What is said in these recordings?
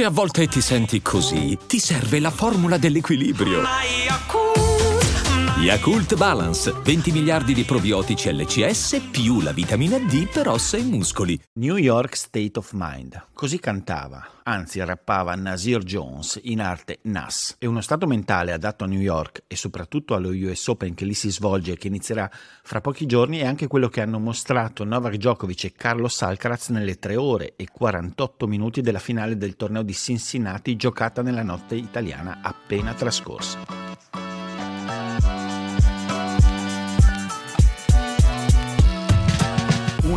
Se a volte ti senti così, ti serve la formula dell'equilibrio. Yakult Balance, 20 miliardi di probiotici LCS più la vitamina D per ossa e muscoli. New York State of Mind. Così cantava, anzi rappava Nasir Jones, in arte Nas. È uno stato mentale adatto a New York e soprattutto allo US Open che lì si svolge e che inizierà fra pochi giorni è anche quello che hanno mostrato Novak Djokovic e Carlos Alcaraz nelle 3 ore e 48 minuti della finale del torneo di Cincinnati giocata nella notte italiana appena trascorsa.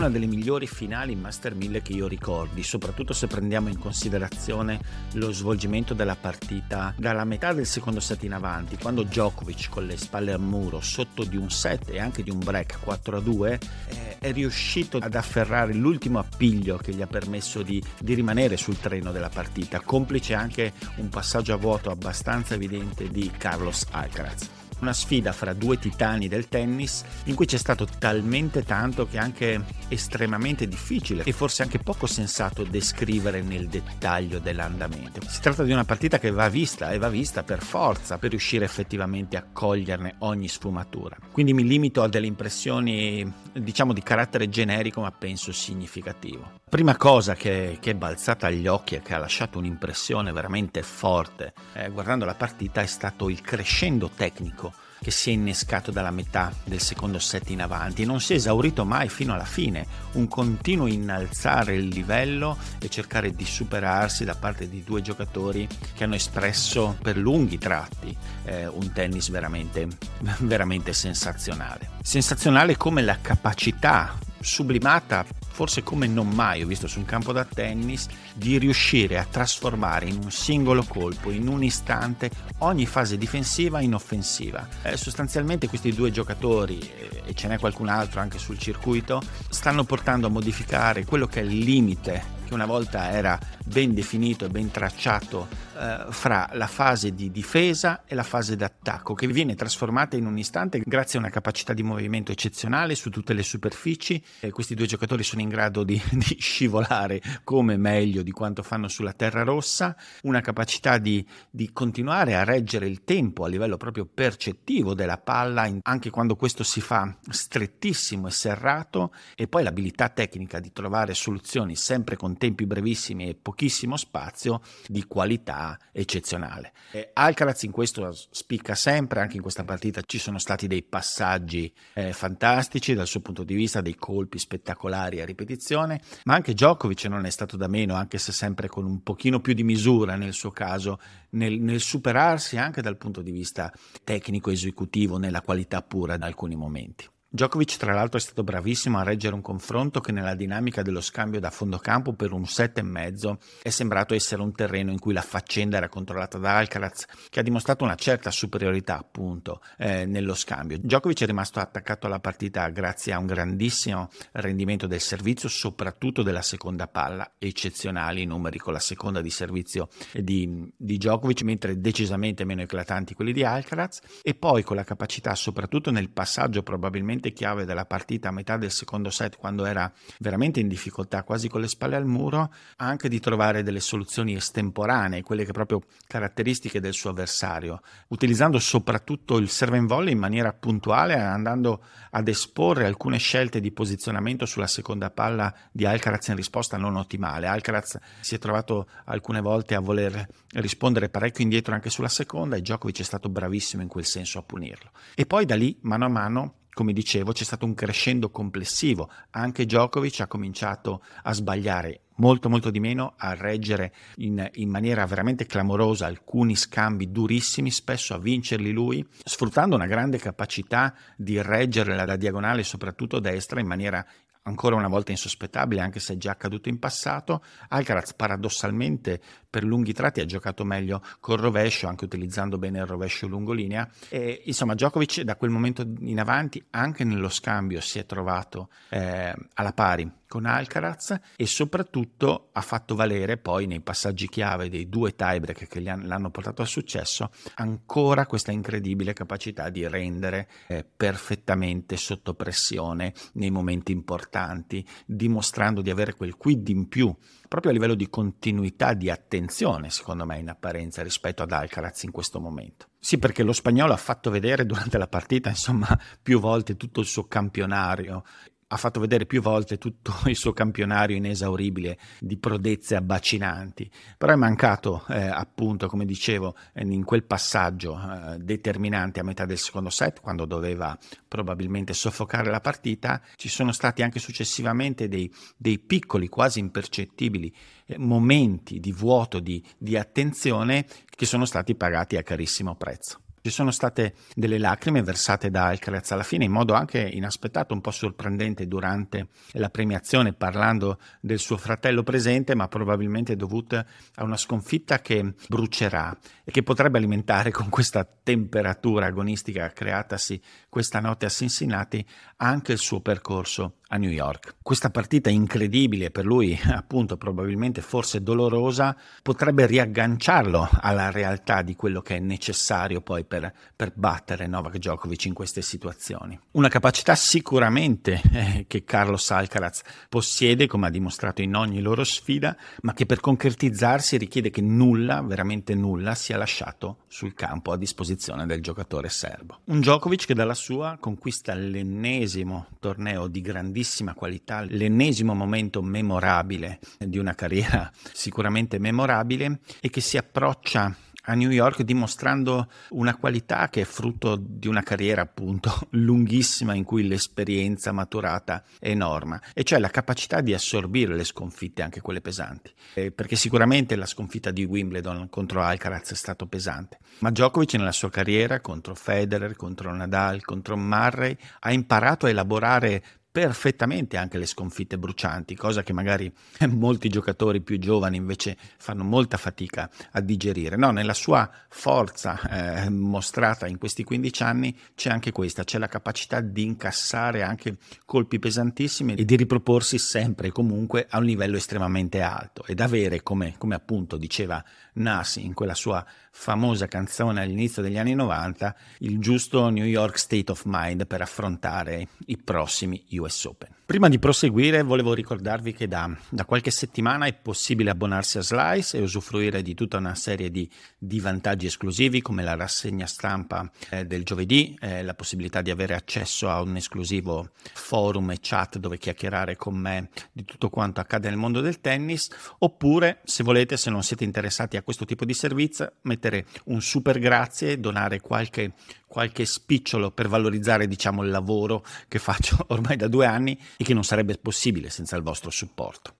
Una delle migliori finali Master 1000 che io ricordi, soprattutto se prendiamo in considerazione lo svolgimento della partita dalla metà del secondo set in avanti, quando Djokovic con le spalle al muro, sotto di un set e anche di un break 4 a 2, eh, è riuscito ad afferrare l'ultimo appiglio che gli ha permesso di, di rimanere sul treno della partita, complice anche un passaggio a vuoto abbastanza evidente di Carlos Alcaraz una sfida fra due titani del tennis in cui c'è stato talmente tanto che è anche estremamente difficile e forse anche poco sensato descrivere nel dettaglio dell'andamento. Si tratta di una partita che va vista e va vista per forza per riuscire effettivamente a coglierne ogni sfumatura. Quindi mi limito a delle impressioni diciamo di carattere generico ma penso significativo. Prima cosa che, che è balzata agli occhi e che ha lasciato un'impressione veramente forte eh, guardando la partita è stato il crescendo tecnico che si è innescato dalla metà del secondo set in avanti e non si è esaurito mai fino alla fine, un continuo innalzare il livello e cercare di superarsi da parte di due giocatori che hanno espresso per lunghi tratti eh, un tennis veramente, veramente sensazionale. Sensazionale come la capacità sublimata forse come non mai ho visto su un campo da tennis, di riuscire a trasformare in un singolo colpo, in un istante, ogni fase difensiva in offensiva. Eh, sostanzialmente questi due giocatori, eh, e ce n'è qualcun altro anche sul circuito, stanno portando a modificare quello che è il limite che una volta era ben definito e ben tracciato eh, fra la fase di difesa e la fase d'attacco, che viene trasformata in un istante grazie a una capacità di movimento eccezionale su tutte le superfici. E questi due giocatori sono in grado di, di, scivolare come meglio di quanto fanno sulla terra rossa, una capacità di, di continuare a reggere il tempo a livello proprio percettivo della palla, anche quando questo si fa strettissimo e serrato, e poi l'abilità tecnica di trovare soluzioni sempre con tempi brevissimi e pochissimo spazio di qualità eccezionale. E Alcaraz in questo spicca sempre, anche in questa partita ci sono stati dei passaggi eh, fantastici dal suo punto di vista, dei colpi spettacolari a ripetizione, ma anche Djokovic non è stato da meno, anche se sempre con un pochino più di misura nel suo caso, nel, nel superarsi anche dal punto di vista tecnico esecutivo, nella qualità pura in alcuni momenti. Djokovic tra l'altro è stato bravissimo a reggere un confronto che nella dinamica dello scambio da fondo campo per un set e mezzo è sembrato essere un terreno in cui la faccenda era controllata da Alcaraz che ha dimostrato una certa superiorità appunto eh, nello scambio. Djokovic è rimasto attaccato alla partita grazie a un grandissimo rendimento del servizio soprattutto della seconda palla, eccezionali i numeri con la seconda di servizio di, di Djokovic mentre decisamente meno eclatanti quelli di Alcaraz e poi con la capacità soprattutto nel passaggio probabilmente momenti chiave della partita a metà del secondo set, quando era veramente in difficoltà, quasi con le spalle al muro, anche di trovare delle soluzioni estemporanee, quelle che proprio caratteristiche del suo avversario, utilizzando soprattutto il serve in volley in maniera puntuale, andando ad esporre alcune scelte di posizionamento sulla seconda palla di Alcaraz in risposta non ottimale. Alcaraz si è trovato alcune volte a voler rispondere parecchio indietro anche sulla seconda e Djokovic è stato bravissimo in quel senso a punirlo. E poi da lì, mano a mano, come dicevo, c'è stato un crescendo complessivo. Anche Djokovic ha cominciato a sbagliare molto molto di meno, a reggere in, in, maniera veramente clamorosa alcuni scambi durissimi, spesso a vincerli lui, sfruttando una grande capacità di reggere la, diagonale, soprattutto destra, in maniera ancora una volta insospettabile, anche se è già accaduto in passato. Alcaraz paradossalmente per lunghi tratti ha giocato meglio col rovescio, anche utilizzando bene il rovescio lungolinea. E, insomma, Djokovic da quel momento in avanti, anche nello scambio, si è trovato eh, alla pari con Alcaraz e soprattutto ha fatto valere poi nei passaggi chiave dei due tiebreak che l'hanno portato al successo ancora questa incredibile capacità di rendere eh, perfettamente sotto pressione nei momenti importanti, dimostrando di avere quel quid in più proprio a livello di continuità di attenzione, secondo me in apparenza rispetto ad Alcaraz in questo momento. Sì, perché lo spagnolo ha fatto vedere durante la partita, insomma, più volte tutto il suo campionario ha fatto vedere più volte tutto il suo campionario inesauribile di prodezze abbacinanti, però è mancato eh, appunto, come dicevo, in quel passaggio eh, determinante a metà del secondo set, quando doveva probabilmente soffocare la partita, ci sono stati anche successivamente dei, dei piccoli, quasi impercettibili eh, momenti di vuoto, di, di attenzione che sono stati pagati a carissimo prezzo. Ci sono state delle lacrime versate da Alcaraz alla fine in modo anche inaspettato, un po' sorprendente durante la premiazione, parlando del suo fratello presente, ma probabilmente dovuta a una sconfitta che brucerà e che potrebbe alimentare con questa temperatura agonistica creatasi questa notte a Cincinnati anche il suo percorso a New York. Questa partita incredibile per lui, appunto probabilmente forse dolorosa, potrebbe riagganciarlo alla realtà di quello che è necessario poi per, per battere Novak Djokovic in queste situazioni. Una capacità sicuramente eh, che Carlos Alcaraz possiede, come ha dimostrato in ogni loro sfida, ma che per concretizzarsi richiede che nulla, veramente nulla, sia lasciato sul campo a disposizione del giocatore serbo. Un Djokovic che dalla sua conquista l'ennesimo torneo di grandissima grandissima qualità, l'ennesimo momento memorabile di una carriera sicuramente memorabile e che si approccia a New York dimostrando una qualità che è frutto di una carriera appunto lunghissima in cui l'esperienza maturata è enorme. E cioè la capacità di assorbire le sconfitte anche quelle pesanti. Eh, perché sicuramente la sconfitta di Wimbledon contro Alcaraz è stato pesante. Ma Djokovic nella sua carriera contro Federer, contro Nadal, contro Murray ha imparato a elaborare perfettamente anche le sconfitte brucianti, cosa che magari molti giocatori più giovani invece fanno molta fatica a digerire. No, nella sua forza eh, mostrata in questi 15 anni c'è anche questa, c'è la capacità di incassare anche colpi pesantissimi e di riproporsi sempre e comunque a un livello estremamente alto ed avere, come, come appunto diceva Nasi in quella sua famosa canzone all'inizio degli anni 90, il giusto New York State of Mind per affrontare i prossimi US Open. Prima di proseguire volevo ricordarvi che da, da, qualche settimana è possibile abbonarsi a Slice e usufruire di tutta una serie di, di vantaggi esclusivi come la rassegna stampa eh, del giovedì, eh, la possibilità di avere accesso a un esclusivo forum e chat dove chiacchierare con me di tutto quanto accade nel mondo del tennis, oppure se volete, se non siete interessati a questo tipo di servizio, mettere un super grazie, donare qualche qualche spicciolo per valorizzare diciamo, il lavoro che faccio ormai da due anni e che non sarebbe possibile senza il vostro supporto.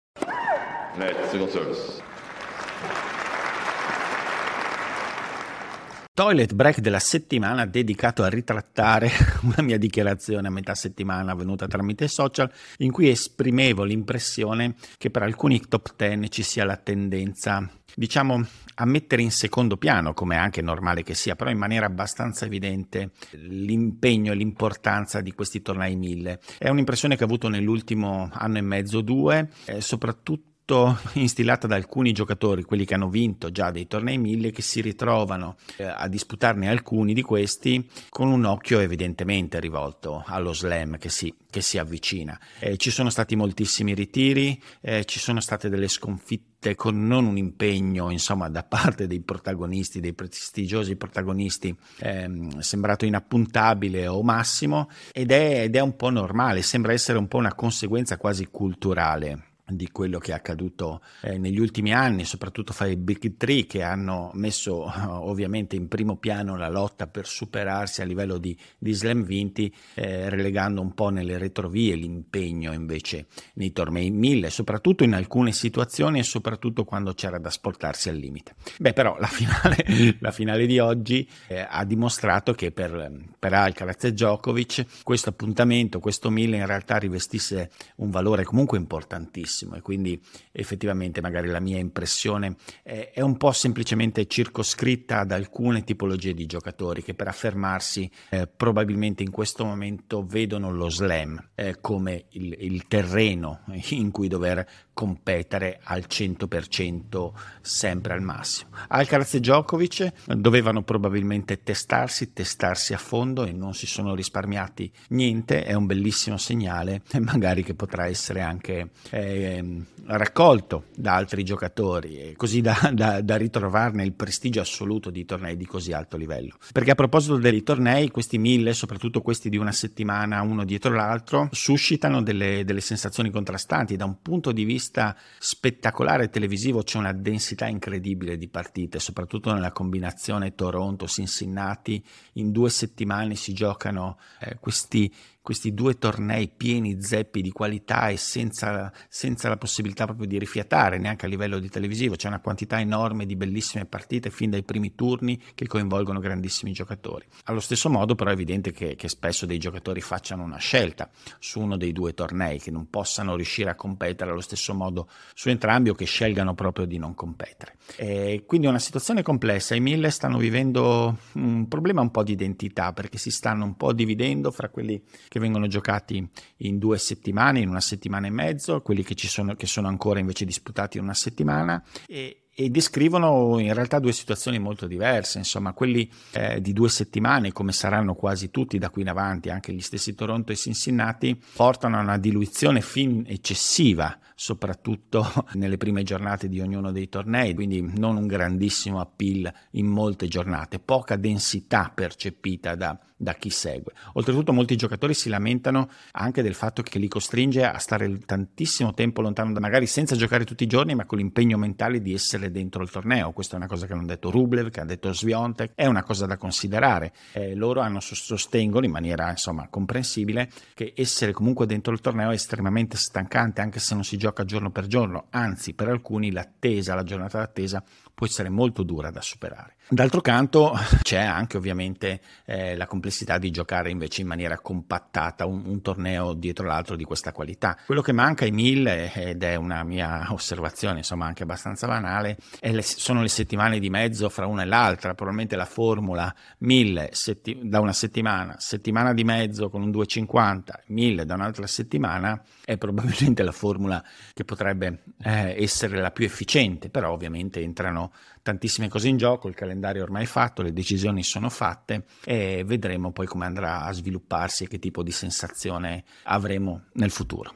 Toilet break della settimana dedicato a ritrattare una mia dichiarazione a metà settimana avvenuta tramite social in cui esprimevo l'impressione che per alcuni top 10 ci sia la tendenza diciamo, a mettere in secondo piano, come è anche normale che sia, però in maniera abbastanza evidente, l'impegno e l'importanza di questi tornei mille. È un'impressione che ho avuto nell'ultimo anno e mezzo, due, eh, soprattutto instillata da alcuni giocatori, quelli che hanno vinto già dei tornei mille, che si ritrovano eh, a disputarne alcuni di questi con un occhio evidentemente rivolto allo slam che si, che si avvicina. Eh, ci sono stati moltissimi ritiri, eh, ci sono state delle sconfitte con non un impegno insomma da parte dei protagonisti, dei prestigiosi protagonisti ehm, sembrato inappuntabile o massimo ed è, ed è un po' normale, sembra essere un po' una conseguenza quasi culturale di quello che è accaduto eh, negli ultimi anni, soprattutto fra i Big Three che hanno messo eh, ovviamente in primo piano la lotta per superarsi a livello di, di slam vinti, eh, relegando un po' nelle retrovie l'impegno invece nei tornei mille, soprattutto in alcune situazioni e soprattutto quando c'era da sportarsi al limite. Beh, però la finale, la finale di oggi eh, ha dimostrato che per, per Alcaraz e Djokovic questo appuntamento, questo mille in realtà rivestisse un valore comunque importantissimo massimo e quindi effettivamente magari la mia impressione è, è un po' semplicemente circoscritta ad alcune tipologie di giocatori che per affermarsi eh, probabilmente in questo momento vedono lo slam eh, come il, il terreno in cui dover competere al 100% sempre al massimo. Alcaraz e Djokovic dovevano probabilmente testarsi, testarsi a fondo e non si sono risparmiati niente, è un bellissimo segnale e magari che potrà essere anche eh, raccolto da altri giocatori, così da, da, da, ritrovarne il prestigio assoluto di tornei di così alto livello. Perché a proposito dei tornei, questi mille, soprattutto questi di una settimana uno dietro l'altro, suscitano delle, delle sensazioni contrastanti da un punto di vista vista spettacolare televisivo c'è una densità incredibile di partite, soprattutto nella combinazione Toronto-Cincinnati. In due settimane si giocano eh, questi questi due tornei pieni zeppi di qualità e senza, senza, la possibilità proprio di rifiatare neanche a livello di televisivo. C'è una quantità enorme di bellissime partite fin dai primi turni che coinvolgono grandissimi giocatori. Allo stesso modo però è evidente che, che spesso dei giocatori facciano una scelta su uno dei due tornei, che non possano riuscire a competere allo stesso modo su entrambi o che scelgano proprio di non competere. E quindi è una situazione complessa. I mille stanno vivendo un problema un po' di identità perché si stanno un po' dividendo fra quelli che vengono giocati in due settimane, in una settimana e mezzo, quelli che, ci sono, che sono ancora invece disputati in una settimana e, e descrivono in realtà due situazioni molto diverse, insomma quelli eh, di due settimane come saranno quasi tutti da qui in avanti, anche gli stessi Toronto e Cincinnati, portano a una diluizione fin eccessiva, soprattutto nelle prime giornate di ognuno dei tornei, quindi non un grandissimo appeal in molte giornate, poca densità percepita da, da chi segue. Oltretutto molti giocatori si lamentano anche del fatto che li costringe a stare tantissimo tempo lontano, magari senza giocare tutti i giorni, ma con l'impegno mentale di essere dentro il torneo. Questa è una cosa che hanno detto Rublev, che ha detto Sviontek, è una cosa da considerare. Eh, loro hanno, sostengono in maniera insomma comprensibile che essere comunque dentro il torneo è estremamente stancante anche se non si gioca giorno per giorno, anzi per alcuni l'attesa, la giornata d'attesa può essere molto dura da superare. D'altro canto c'è anche ovviamente eh, la complessità di giocare invece in maniera compattata un, un, torneo dietro l'altro di questa qualità. Quello che manca ai mille, ed è una mia osservazione insomma anche abbastanza banale, le, sono le settimane di mezzo fra una e l'altra, probabilmente la formula mille setti- da una settimana, settimana di mezzo con un 250, mille da un'altra settimana è probabilmente la formula che potrebbe eh, essere la più efficiente, però ovviamente entrano tantissime cose in gioco, il calendario ormai è fatto, le decisioni sono fatte e vedremo poi come andrà a svilupparsi e che tipo di sensazione avremo nel futuro.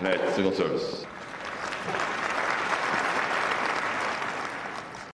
Net civil service.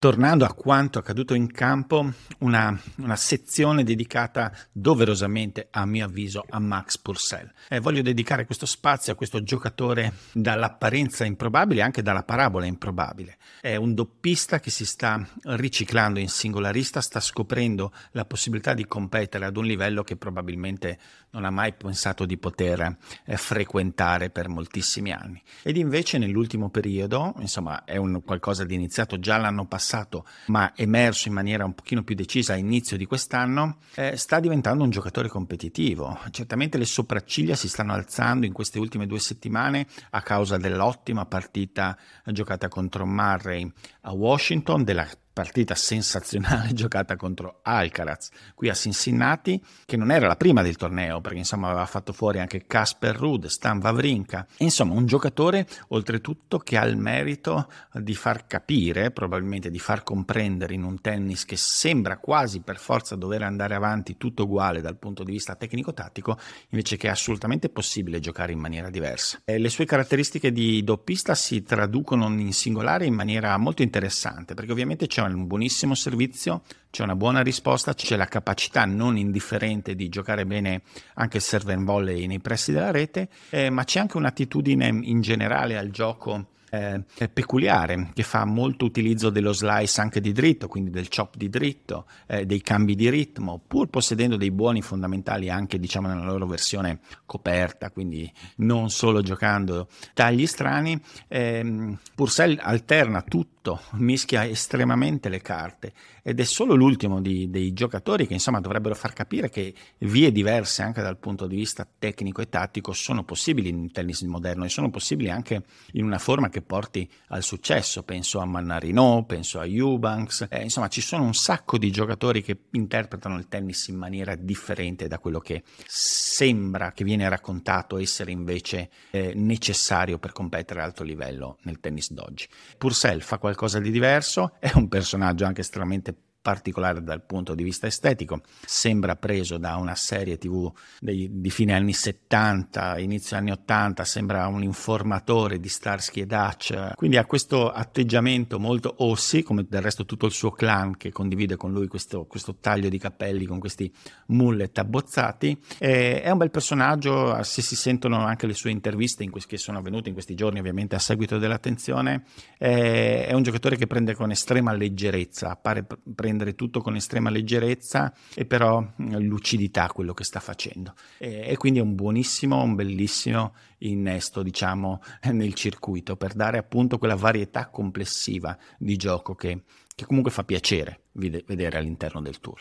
Tornando a quanto accaduto in campo, una, una, sezione dedicata doverosamente, a mio avviso, a Max Purcell. Eh, voglio dedicare questo spazio a questo giocatore dall'apparenza improbabile, anche dalla parabola improbabile. È un doppista che si sta riciclando in singolarista, sta scoprendo la possibilità di competere ad un livello che probabilmente non ha mai pensato di poter eh, frequentare per moltissimi anni. Ed invece nell'ultimo periodo, insomma, è un qualcosa di iniziato già l'anno passato, passato, ma emerso in maniera un pochino più decisa a inizio di quest'anno, eh, sta diventando un giocatore competitivo. Certamente le sopracciglia si stanno alzando in queste ultime due settimane a causa dell'ottima partita giocata contro Murray a Washington, della partita sensazionale giocata contro Alcaraz qui a Cincinnati, che non era la prima del torneo, perché insomma aveva fatto fuori anche Casper Ruud, Stan Wawrinka, insomma un giocatore oltretutto che ha il merito di far capire, probabilmente di far comprendere in un tennis che sembra quasi per forza dover andare avanti tutto uguale dal punto di vista tecnico-tattico, invece che è assolutamente possibile giocare in maniera diversa. E le sue caratteristiche di doppista si traducono in singolare in maniera molto interessante, perché ovviamente c'è un buonissimo servizio, c'è una buona risposta, c'è la capacità non indifferente di giocare bene anche il serve and volley nei pressi della rete, eh, ma c'è anche un'attitudine in generale al gioco eh, peculiare che fa molto utilizzo dello slice anche di dritto, quindi del chop di dritto, eh, dei cambi di ritmo, pur possedendo dei buoni fondamentali anche diciamo nella loro versione coperta, quindi non solo giocando tagli strani. Eh, Purcell alterna tutto, mischia estremamente le carte ed è solo l'ultimo di, dei giocatori che insomma dovrebbero far capire che vie diverse anche dal punto di vista tecnico e tattico sono possibili in tennis moderno e sono possibili anche in una forma che porti al successo. Penso a Mannarino, penso a Eubanks, eh, insomma ci sono un sacco di giocatori che interpretano il tennis in maniera differente da quello che sembra che viene raccontato essere invece eh, necessario per competere a alto livello nel tennis d'oggi. Purcell fa qualcosa di diverso, è un personaggio anche estremamente particolare dal punto di vista estetico, sembra preso da una serie tv dei, di fine anni 70, inizio anni 80, sembra un informatore di Starsky e Dutch, quindi ha questo atteggiamento molto Ossi, come del resto tutto il suo clan che condivide con lui questo, questo taglio di capelli con questi mullet abbozzati, e è un bel personaggio, se si sentono anche le sue interviste que- che sono avvenute in questi giorni ovviamente a seguito dell'attenzione, è, un giocatore che prende con estrema leggerezza, pare prendere prendere tutto con estrema leggerezza e però mm, lucidità quello che sta facendo. E, e quindi è un buonissimo, un bellissimo innesto, diciamo, nel circuito per dare appunto quella varietà complessiva di gioco che, che comunque fa piacere vedere all'interno del tour.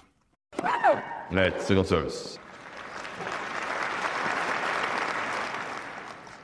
Let's go service.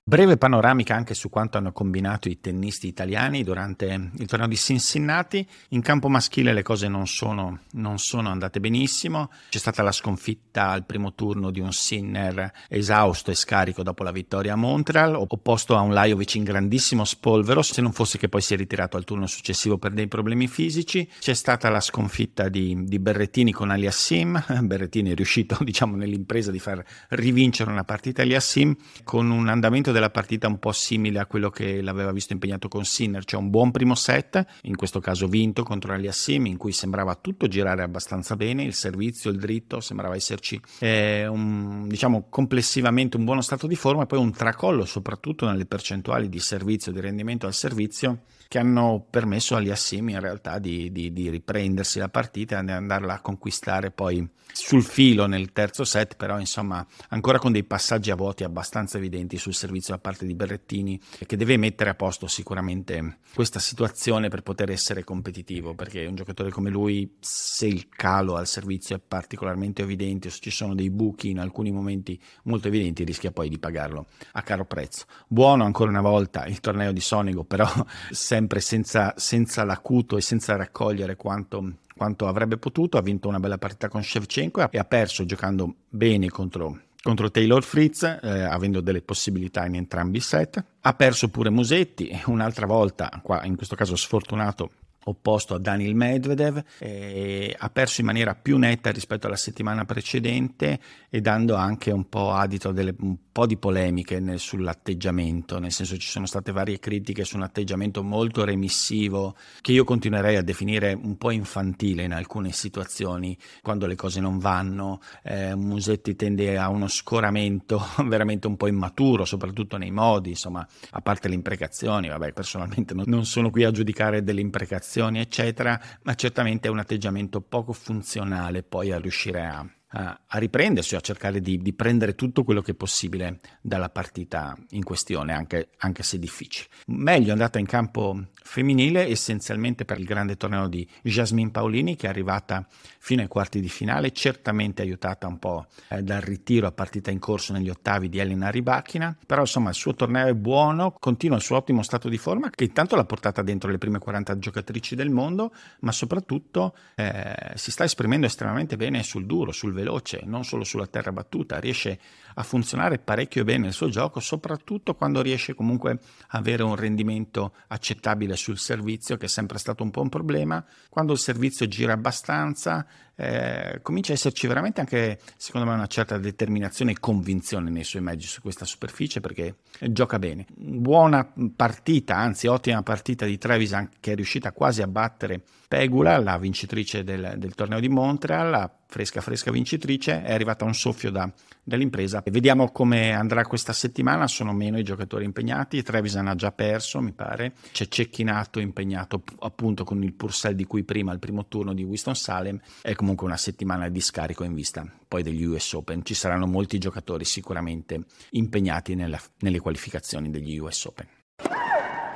Breve panoramica anche su quanto hanno combinato i tennisti italiani durante il torneo di Cincinnati. In campo maschile le cose non sono, non sono, andate benissimo. C'è stata la sconfitta al primo turno di un Sinner esausto e scarico dopo la vittoria a Montreal, opposto a un Lajovic in grandissimo spolvero, se non fosse che poi si è ritirato al turno successivo per dei problemi fisici. C'è stata la sconfitta di, di Berrettini con Aliassim. Berrettini è riuscito, diciamo, nell'impresa di far rivincere una partita Aliassim con un andamento della partita un po' simile a quello che l'aveva visto impegnato con Sinner, cioè un buon primo set, in questo caso vinto contro Aliassim, in cui sembrava tutto girare abbastanza bene, il servizio, il dritto, sembrava esserci eh, un, diciamo complessivamente un buono stato di forma poi un tracollo soprattutto nelle percentuali di servizio, di rendimento al servizio che hanno permesso agli Assimi in realtà di, di, di, riprendersi la partita e andarla a conquistare poi sul filo nel terzo set, però insomma ancora con dei passaggi a vuoti abbastanza evidenti sul servizio da parte di Berrettini che deve mettere a posto sicuramente questa situazione per poter essere competitivo perché un giocatore come lui se il calo al servizio è particolarmente evidente o se ci sono dei buchi in alcuni momenti molto evidenti rischia poi di pagarlo a caro prezzo. Buono ancora una volta il torneo di Sonigo però se sempre senza, senza l'acuto e senza raccogliere quanto, quanto, avrebbe potuto. Ha vinto una bella partita con Shevchenko e ha perso giocando bene contro, contro Taylor Fritz, eh, avendo delle possibilità in entrambi i set. Ha perso pure Musetti, un'altra volta, qua in questo caso sfortunato, opposto a Daniel Medvedev, eh, ha perso in maniera più netta rispetto alla settimana precedente e dando anche un po' adito a un po' di polemiche nel, sull'atteggiamento, nel senso ci sono state varie critiche su un atteggiamento molto remissivo che io continuerei a definire un po' infantile in alcune situazioni, quando le cose non vanno, eh, Musetti tende a uno scoramento veramente un po' immaturo, soprattutto nei modi, insomma, a parte le imprecazioni, vabbè, personalmente non, non sono qui a giudicare delle imprecazioni, eccetera, ma certamente è un atteggiamento poco funzionale poi a riuscire a a, a riprendersi, a cercare di, di, prendere tutto quello che è possibile dalla partita in questione, anche, anche se difficile. Meglio andata in campo femminile essenzialmente per il grande torneo di Jasmine Paolini che è arrivata fino ai quarti di finale, certamente aiutata un po' eh, dal ritiro a partita in corso negli ottavi di Elena Ribachina, però insomma il suo torneo è buono, continua il suo ottimo stato di forma che intanto l'ha portata dentro le prime 40 giocatrici del mondo, ma soprattutto eh, si sta esprimendo estremamente bene sul duro, sul veloce, non solo sulla terra battuta, riesce a funzionare parecchio bene il suo gioco, soprattutto quando riesce comunque a avere un rendimento accettabile sul servizio, che è sempre stato un po' un problema. Quando il servizio gira abbastanza, eh, comincia a esserci veramente anche, secondo me, una certa determinazione e convinzione nei suoi mezzi su questa superficie perché gioca bene. Buona partita, anzi ottima partita di Trevisan che è riuscita quasi a battere Pegula, la vincitrice del, del torneo di Montreal, la fresca fresca vincitrice, è arrivata un soffio da, dall'impresa. Vediamo come andrà questa settimana, sono meno i giocatori impegnati, Trevisan ha già perso mi pare, c'è Cecchinato impegnato appunto con il Purcell di cui prima al primo turno di Winston-Salem, è comunque una settimana di scarico in vista poi degli US Open, ci saranno molti giocatori sicuramente impegnati nella, nelle qualificazioni degli US Open.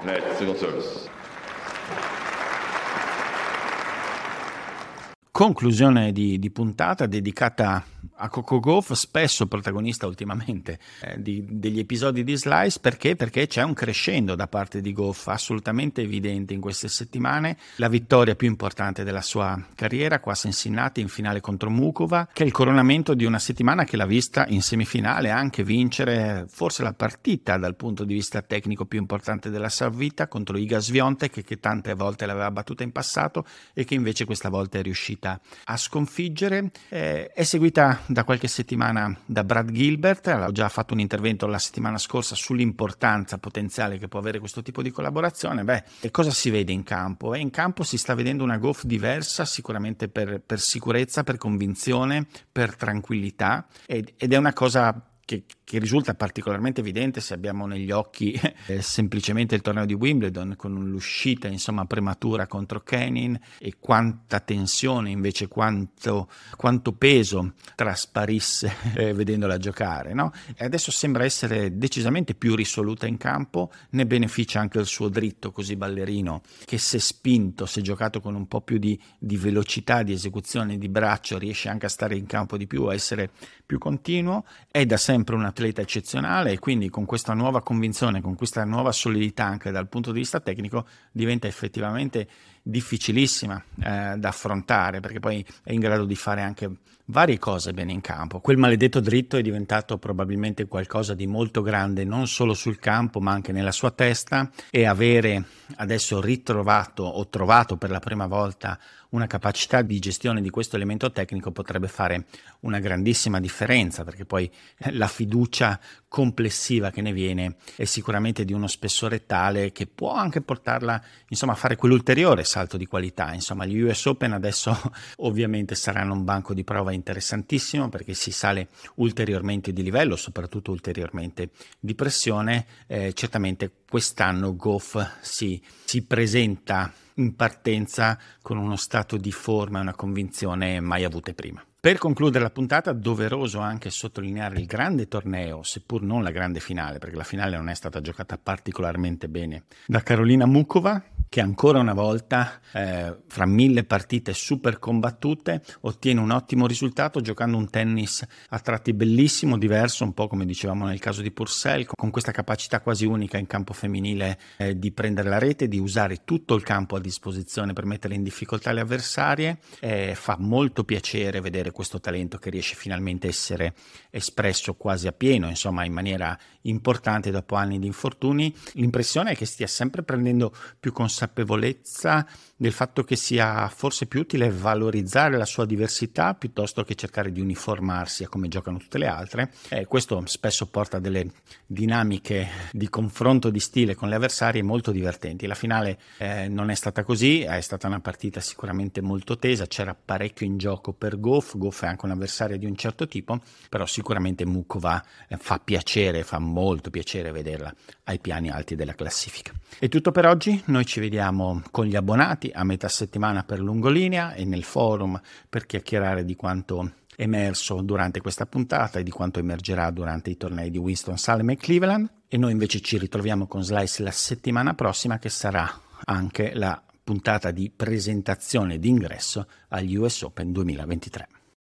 Net, conclusione di, di puntata dedicata a Coco Golf, spesso protagonista ultimamente eh, di, degli episodi di Slice, perché? Perché c'è un crescendo da parte di Goff assolutamente evidente in queste settimane, la vittoria più importante della sua carriera, qua a Cincinnati in finale contro Mukova, che è il coronamento di una settimana che l'ha vista in semifinale anche vincere forse la partita dal punto di vista tecnico più importante della sua vita contro Iga Swiatek che tante volte l'aveva battuta in passato e che invece questa volta è riuscita a sconfiggere. Eh, è seguita da qualche settimana da Brad Gilbert, ho già fatto un intervento la settimana scorsa sull'importanza potenziale che può avere questo tipo di collaborazione. Beh, cosa si vede in campo? Eh, in campo si sta vedendo una Goff diversa, sicuramente per, per sicurezza, per convinzione, per tranquillità ed, ed è una cosa che, che, risulta particolarmente evidente se abbiamo negli occhi eh, semplicemente il torneo di Wimbledon con l'uscita insomma prematura contro Kenin e quanta tensione invece quanto, quanto peso trasparisse eh, vedendola giocare no? e adesso sembra essere decisamente più risoluta in campo ne beneficia anche il suo dritto così ballerino che se spinto se giocato con un po' più di, di velocità di esecuzione di braccio riesce anche a stare in campo di più a essere più continuo è da sempre un atleta eccezionale e quindi con questa nuova convinzione, con questa nuova solidità anche dal punto di vista tecnico diventa effettivamente difficilissima eh, da affrontare perché poi è in grado di fare anche varie cose bene in campo. Quel maledetto dritto è diventato probabilmente qualcosa di molto grande non solo sul campo ma anche nella sua testa e avere adesso ritrovato o trovato per la prima volta una capacità di gestione di questo elemento tecnico potrebbe fare una grandissima differenza perché poi la fiducia complessiva che ne viene è sicuramente di uno spessore tale che può anche portarla insomma a fare quell'ulteriore salto di qualità. Insomma gli US Open adesso ovviamente saranno un banco di prova interessantissimo perché si sale ulteriormente di livello soprattutto ulteriormente di pressione. Eh, certamente quest'anno Goff si, si presenta in partenza con uno stato di forma e una convinzione mai avute prima. Per concludere la puntata, doveroso anche sottolineare il grande torneo, seppur non la grande finale, perché la finale non è stata giocata particolarmente bene, da Carolina Mukova, che ancora una volta, eh, fra mille partite super combattute, ottiene un ottimo risultato giocando un tennis a tratti bellissimo, diverso, un po' come dicevamo nel caso di Purcell, con questa capacità quasi unica in campo femminile eh, di prendere la rete, di usare tutto il campo a disposizione per mettere in difficoltà le avversarie. Eh, fa molto piacere vedere questo talento che riesce finalmente a essere espresso quasi a pieno, insomma in maniera importante dopo anni di infortuni. L'impressione è che stia sempre prendendo più consapevolezza del fatto che sia forse più utile valorizzare la sua diversità piuttosto che cercare di uniformarsi a come giocano tutte le altre. Eh, questo spesso porta a delle dinamiche di confronto di stile con le avversarie molto divertenti. La finale eh, non è stata così, è stata una partita sicuramente molto tesa, c'era parecchio in gioco per Goff, Goff è anche un avversario di un certo tipo, però sicuramente Mukova eh, fa piacere, fa molto piacere vederla ai piani alti della classifica. È tutto per oggi, noi ci vediamo con gli abbonati a metà settimana per Lungolinea e nel forum per chiacchierare di quanto emerso durante questa puntata e di quanto emergerà durante i tornei di Winston-Salem e Cleveland e noi invece ci ritroviamo con Slice la settimana prossima che sarà anche la puntata di presentazione d'ingresso agli US Open 2023.